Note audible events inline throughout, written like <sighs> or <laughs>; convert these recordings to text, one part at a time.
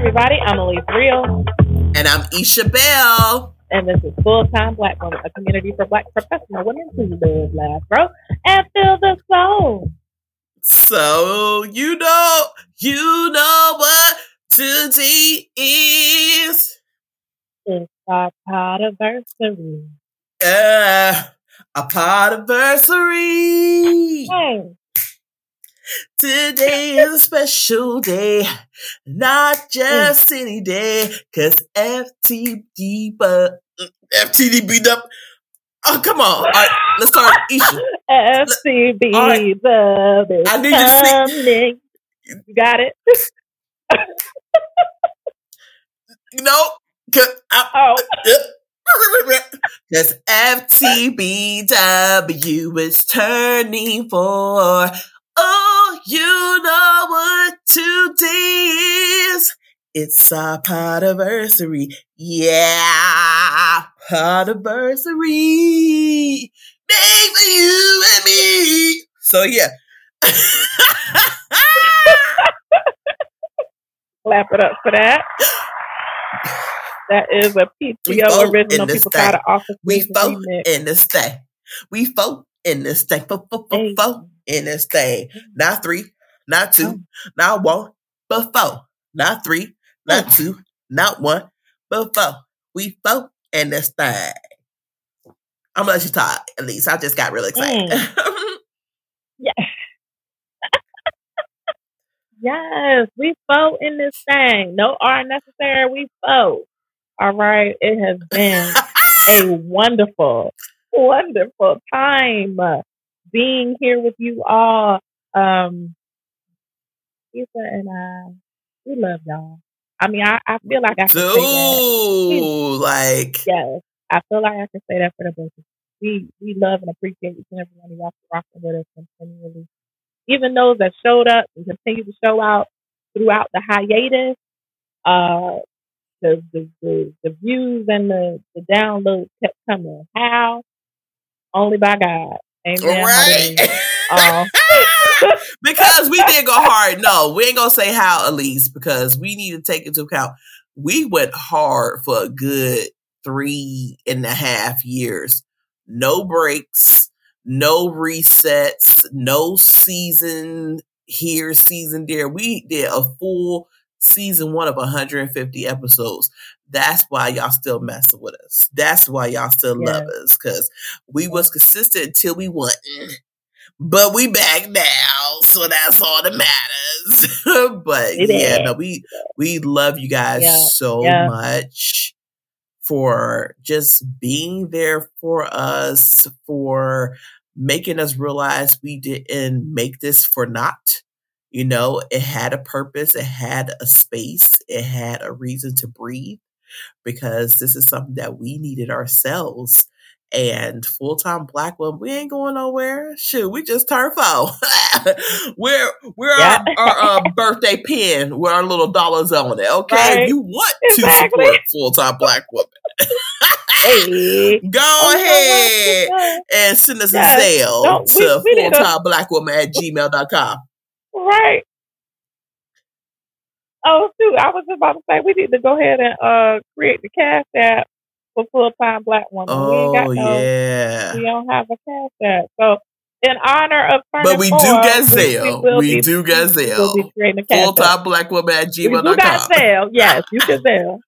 everybody. I'm Elise Real. And I'm Isha Bell. And this is Full Time Black Woman, a community for black professional women who live, laugh, grow, and feel the soul. So, you know, you know what today is. It's our podiversary. Uh, a podiversary. Hey. Today is a special day, not just any day, cause FTD, but mm, FTD beat up. Oh, come on. All right, let's start. Isha. FTB, right. the I need to see. You got it? no. oh. <laughs> Cause FTBW is turning for Oh, you know what today is? It's our podiversary. Yeah, podiversary. Made for you and me. So yeah. <laughs> Clap it up for that. That is a PTO original People Got to Office. We vote in this thing. We vote in this thing. Vote, vote, vote, vote in this thing. Not three, not two, oh. not one, but four. Not three, not oh. two, not one, but four. We four in this thing. I'm gonna let you talk, at least. I just got really excited. Mm. <laughs> yeah. <laughs> yes, we four in this thing. No R necessary, we four. All right. It has been a <laughs> wonderful, wonderful time being here with you all. Um, Issa and I, we love y'all. I mean, I, I feel like I can Dude, say that. <laughs> like yes, I feel like I can say that for the both. of We we love and appreciate each and every one of y'all for rocking with us continually. Even those that showed up and continue to show out throughout the hiatus, uh, the the, the, the views and the, the downloads kept coming. How? Only by God. Amen. Right. Uh, <laughs> <laughs> because we did go hard. No, we ain't gonna say how, Elise, because we need to take into account we went hard for a good three and a half years. No breaks, no resets, no season here, season there. We did a full season one of 150 episodes. That's why y'all still messing with us. That's why y'all still yeah. love us because we was consistent until we wasn't. But we back now, so that's all that matters. <laughs> but yeah, no, we we love you guys yeah. so yeah. much for just being there for us, for making us realize we didn't make this for naught. You know, it had a purpose, it had a space, it had a reason to breathe because this is something that we needed ourselves. And full time black woman, we ain't going nowhere. Shoot, we just turned four. <laughs> we're we're yeah. our, our uh, birthday pin with our little dollars on it. Okay, right. you want exactly. to support full time black woman, hey. <laughs> go oh, ahead and send us yes. a sale to full time black woman at gmail.com. Right. Oh shoot! I was about to say we need to go ahead and uh create the cash app for full time black women. Oh we ain't got oh, no, yeah. We don't have a cash app, so in honor of but we do get sale. We, we be, do get sale. Full time black woman at gmail.com. You got sale. Yes, you can sell.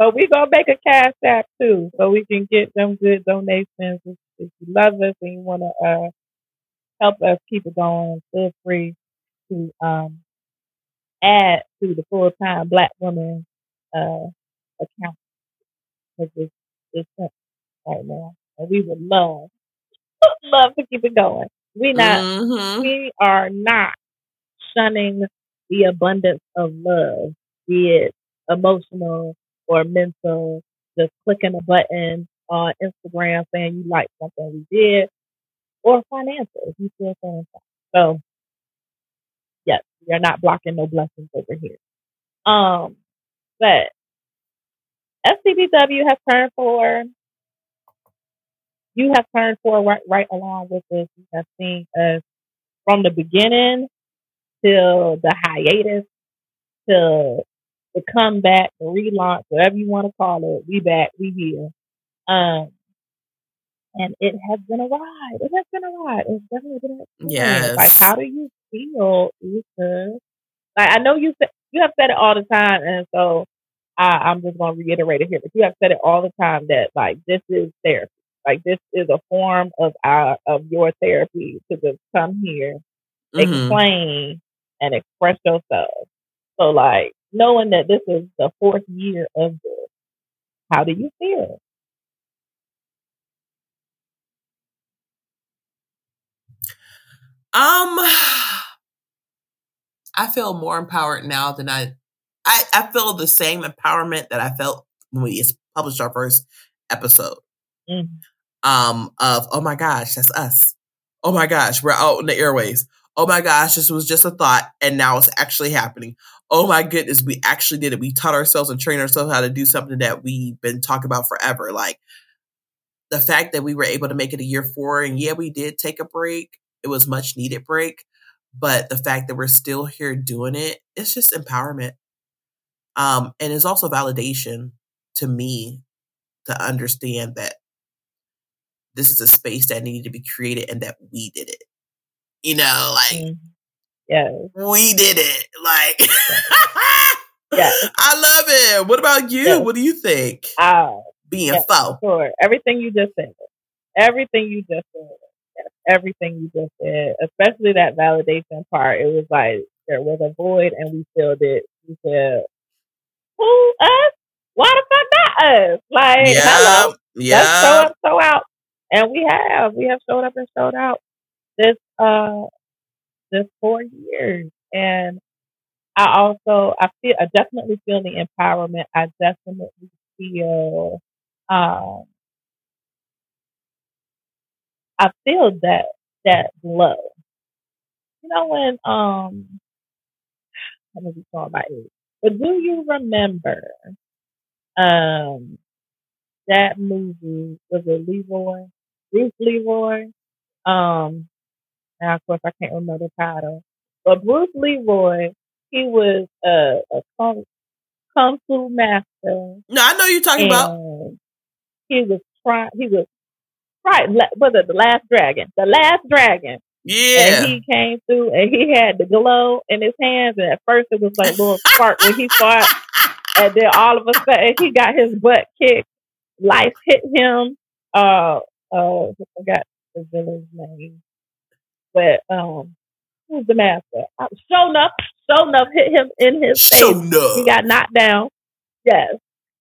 so we gonna make a cash app too, so we can get them good donations. If, if you love us and you want to uh, help us keep it going, feel free to um, add to the full time black woman uh, account because it's, it's right now, and we would love <laughs> love to keep it going. We not mm-hmm. we are not shunning the abundance of love, be it emotional or mental. Just clicking a button on Instagram saying you like something we did, or financial if you feel so So yes, we are not blocking no blessings over here. Um, but FTBW has turned for You have turned for right, right along with us. You have seen us from the beginning till the hiatus to the comeback, the relaunch, whatever you want to call it. We back, we here. Um, and it has been a ride. It has been a ride. It's definitely been a yes. Like, how do you feel, Issa? Like, I know you said you have said it all the time, and so I, I'm just going to reiterate it here. But you have said it all the time that like this is therapy. Like this is a form of our of your therapy to just come here, Mhm. explain, and express yourself. So like knowing that this is the fourth year of this, how do you feel? Um, I feel more empowered now than I, I, I feel the same empowerment that I felt when we published our first episode. Mhm. Um, of oh my gosh, that's us. Oh my gosh, we're out in the airways. Oh my gosh, this was just a thought, and now it's actually happening. Oh my goodness, we actually did it. We taught ourselves and trained ourselves how to do something that we've been talking about forever. Like the fact that we were able to make it a year four, and yeah, we did take a break. It was much needed break, but the fact that we're still here doing it, it's just empowerment. Um, and it's also validation to me to understand that this is a space that needed to be created and that we did it. You know, like Mhm. Yes. we did it. Like Yes. <laughs> I love it. What about you? Yes. What do you think? Ah, Being yes, faux. sure. Everything you just said. Everything you just said. Everything you just said. Especially that validation part. It was like there was a void and we filled it. We said, Who us? Why the fuck not us? Like, hello. Yeah. Let's show Yeah. up, show out. And we have. We have showed up and showed out this uh this four years. And I also I feel I definitely feel the empowerment. I definitely feel um I feel that that glow. You know when um let me be talking about it. But do you remember um that movie was it Leroy? Bruce Leroy? Um and of course I can't remember the title. But Bruce Leroy, he was a, a kung, kung fu master No, I know you're talking about. he was trying he was right was it the last dragon? The last dragon. Yeah. And he came through and he had the glow in his hands and at first it was like little spark when he saw it <laughs> and then all of a sudden he got his butt kicked. Life hit him. Uh uh I forgot the villain's name. But um who's the master? Uh, Sho'nuff, show enough hit him in his enough. He got knocked down. Yes.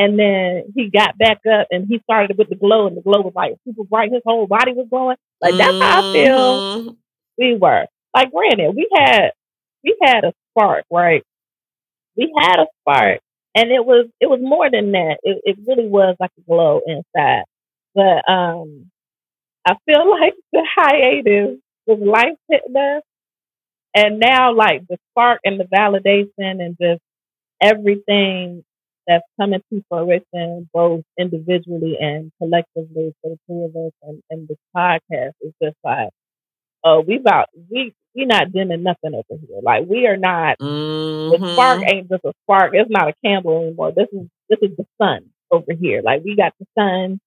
And then he got back up and he started with the glow and the glow was like super bright. His whole body was glowing. Like that's how I feel Mhm. we were. Like granted, we had we had a spark, right? We had a spark, and it was it was more than that. It it really was like a glow inside. But um, I feel <laughs> like the hiatus was life hitting us, and now like the spark and the validation and just everything that's coming to fruition, both individually and collectively for the two of us, and, and the podcast is just like oh, we about we we not dimming nothing over here. Like we are not the spark Mhm. ain't just a spark. It's not a candle anymore. This is this is the sun over here. Like we got the sun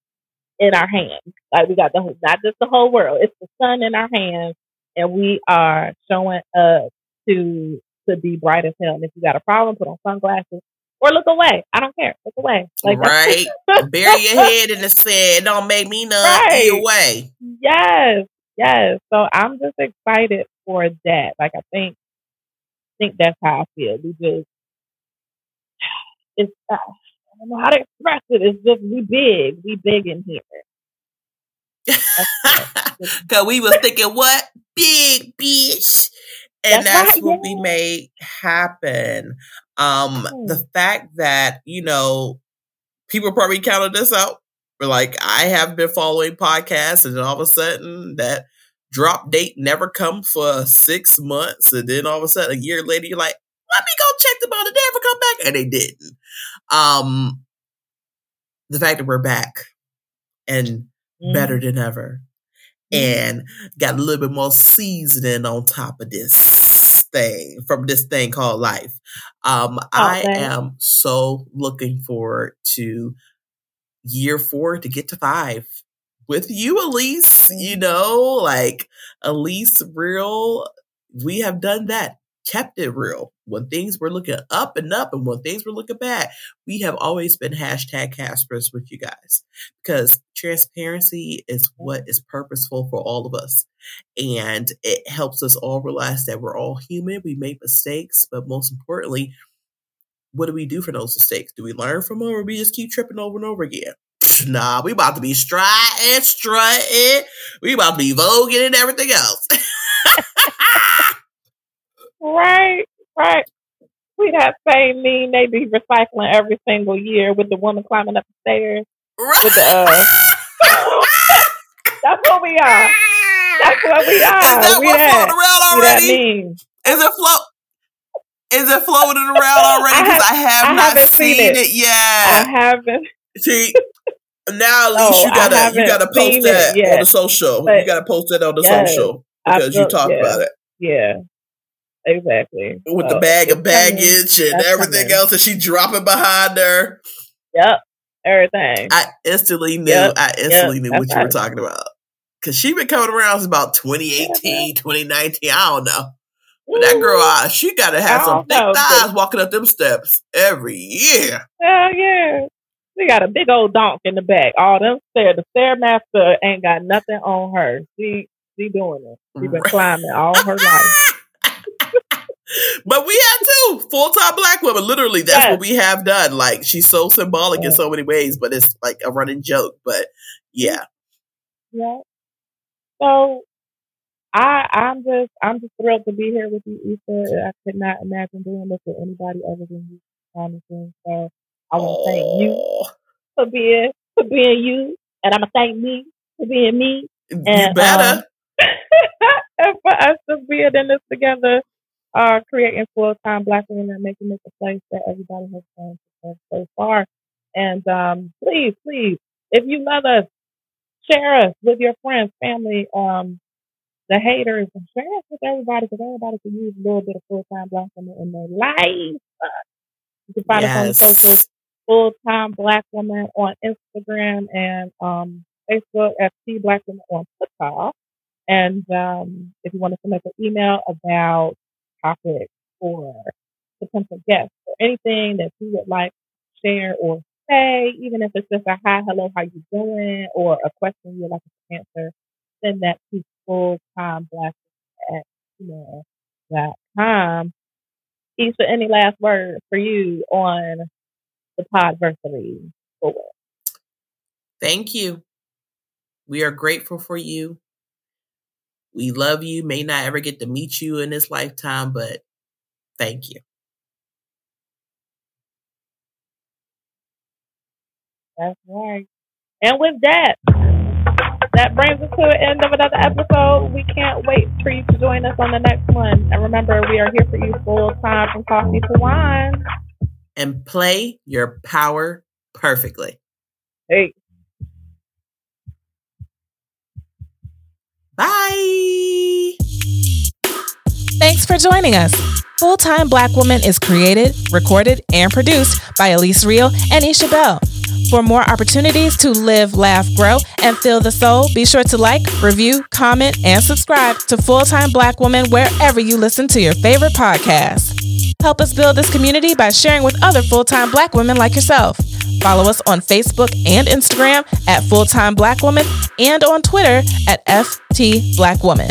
in our hands. Like we got the whole- not just the whole world. It's the sun in our hands, and we are showing up to to be bright as hell. And if you got a problem, put on sunglasses or look away. I don't care. Look away. Like right. Bury your head in the sand. Don't make me none Right. either way. Yes, yes. So I'm just excited for that. Like I think, think that's how I feel. We just, <sighs> it's, uh, I don't know how to express it. It's just we big, we big in here. <laughs> Cause we was thinking what big bitch, and That's that's, right, what we yeah. made happen. Um, Hmm. the fact that you know people probably counted this out. We're like, I have been following podcasts, and then all of a sudden that drop date never come for six months, and then all of a sudden a year later you're like, let me go check them out, and they never come back, and they didn't. Um, the fact that we're back and Mm. better than ever and got a little bit more seasoning on top of this thing from this thing called life. Um, oh, I am so looking forward to year four to get to five with you, Elise. You know, like Elise Real, we have done that, kept it real. When things were looking up and up and when things were looking bad, we have always been hashtag Caspers with you guys because transparency is what is purposeful for all of us. And it helps us all realize that we're all human. We make mistakes, but most importantly, what do we do for those mistakes? Do we learn from them or we just keep tripping over and over again? <laughs> Nah, we about to be strutting, strutting. We about to be voguing and everything else. <laughs> right, right. We that same mean they be recycling every single year with the woman climbing up the stairs. Right. The, uh, <laughs> that's what we are. That's what we are. Is that we what floating around already? Is it float? Is it floating around already? Because I, have, I not seen, seen it. it. yet. I haven't. See, now at least oh, you gotta you gotta post that on the social. you gotta post that on the yes, social because you talk yeah, about it. Yeah. Exactly. With the bag of baggage coming. and That's everything coming. else that she dropping behind her. Yep. Everything. I instantly knew yep. I instantly yep. knew what you were talking about. Cause she been coming around since about 2018, 2019. I don't know. But that girl, uh, she got to have some thick know, thighs walking up them steps every year. Hell yeah. She got a big old donk in the back. All them stairs. The stairmaster ain't got nothing on her. She she doing it. She been climbing all her life. But we have too full time black women. Literally, that's yes. what we have done. Like she's so symbolic yeah. in so many ways, but it's like a running joke. But yeah, yeah. So I I'm just I'm just thrilled to be here with you, Issa. I could not imagine doing this with anybody other than you, honestly. So I want to thank you for being for being you, and I'm gonna thank me for being me. And, you better. Um, <laughs> and for us to be in this together, uh, creating full time Black women and making this a place that everybody has done so far. And um, please, please, if you love us, share us with your friends, family, um, the haters, and share us with everybody because everybody can use a little bit of full time Black women in their life. You can find yes. us on the social full time black woman on Instagram and um, Facebook at T Black Woman on TikTok. And um, if you want to submit an email about topics or potential guests or anything that you would like to share or say, even if it's just a hi, hello, how you doing, or a question you'd like to answer, send that to full time black at gmail.com. Issa, any last words for you on the podversary for Thank you. We are grateful for you. We love you. May not ever get to meet you in this lifetime, but thank you. That's right. And with that, that brings us to the end of another episode. We can't wait for you to join us on the next one. And remember, we are here for you full time from coffee to wine and play your power perfectly. Hey. Bye. Thanks for joining us. Full Time Black Woman is created, recorded, and produced by Elise Real and Isha Bell. For more opportunities to live, laugh, grow, and feel the soul, be sure to like, review, comment, and subscribe to Full Time Black Woman wherever you listen to your favorite podcasts. Help us build this community by sharing with other full time black women like yourself. Follow us on Facebook and Instagram at Full Time Black Woman and on Twitter at FT Black Woman.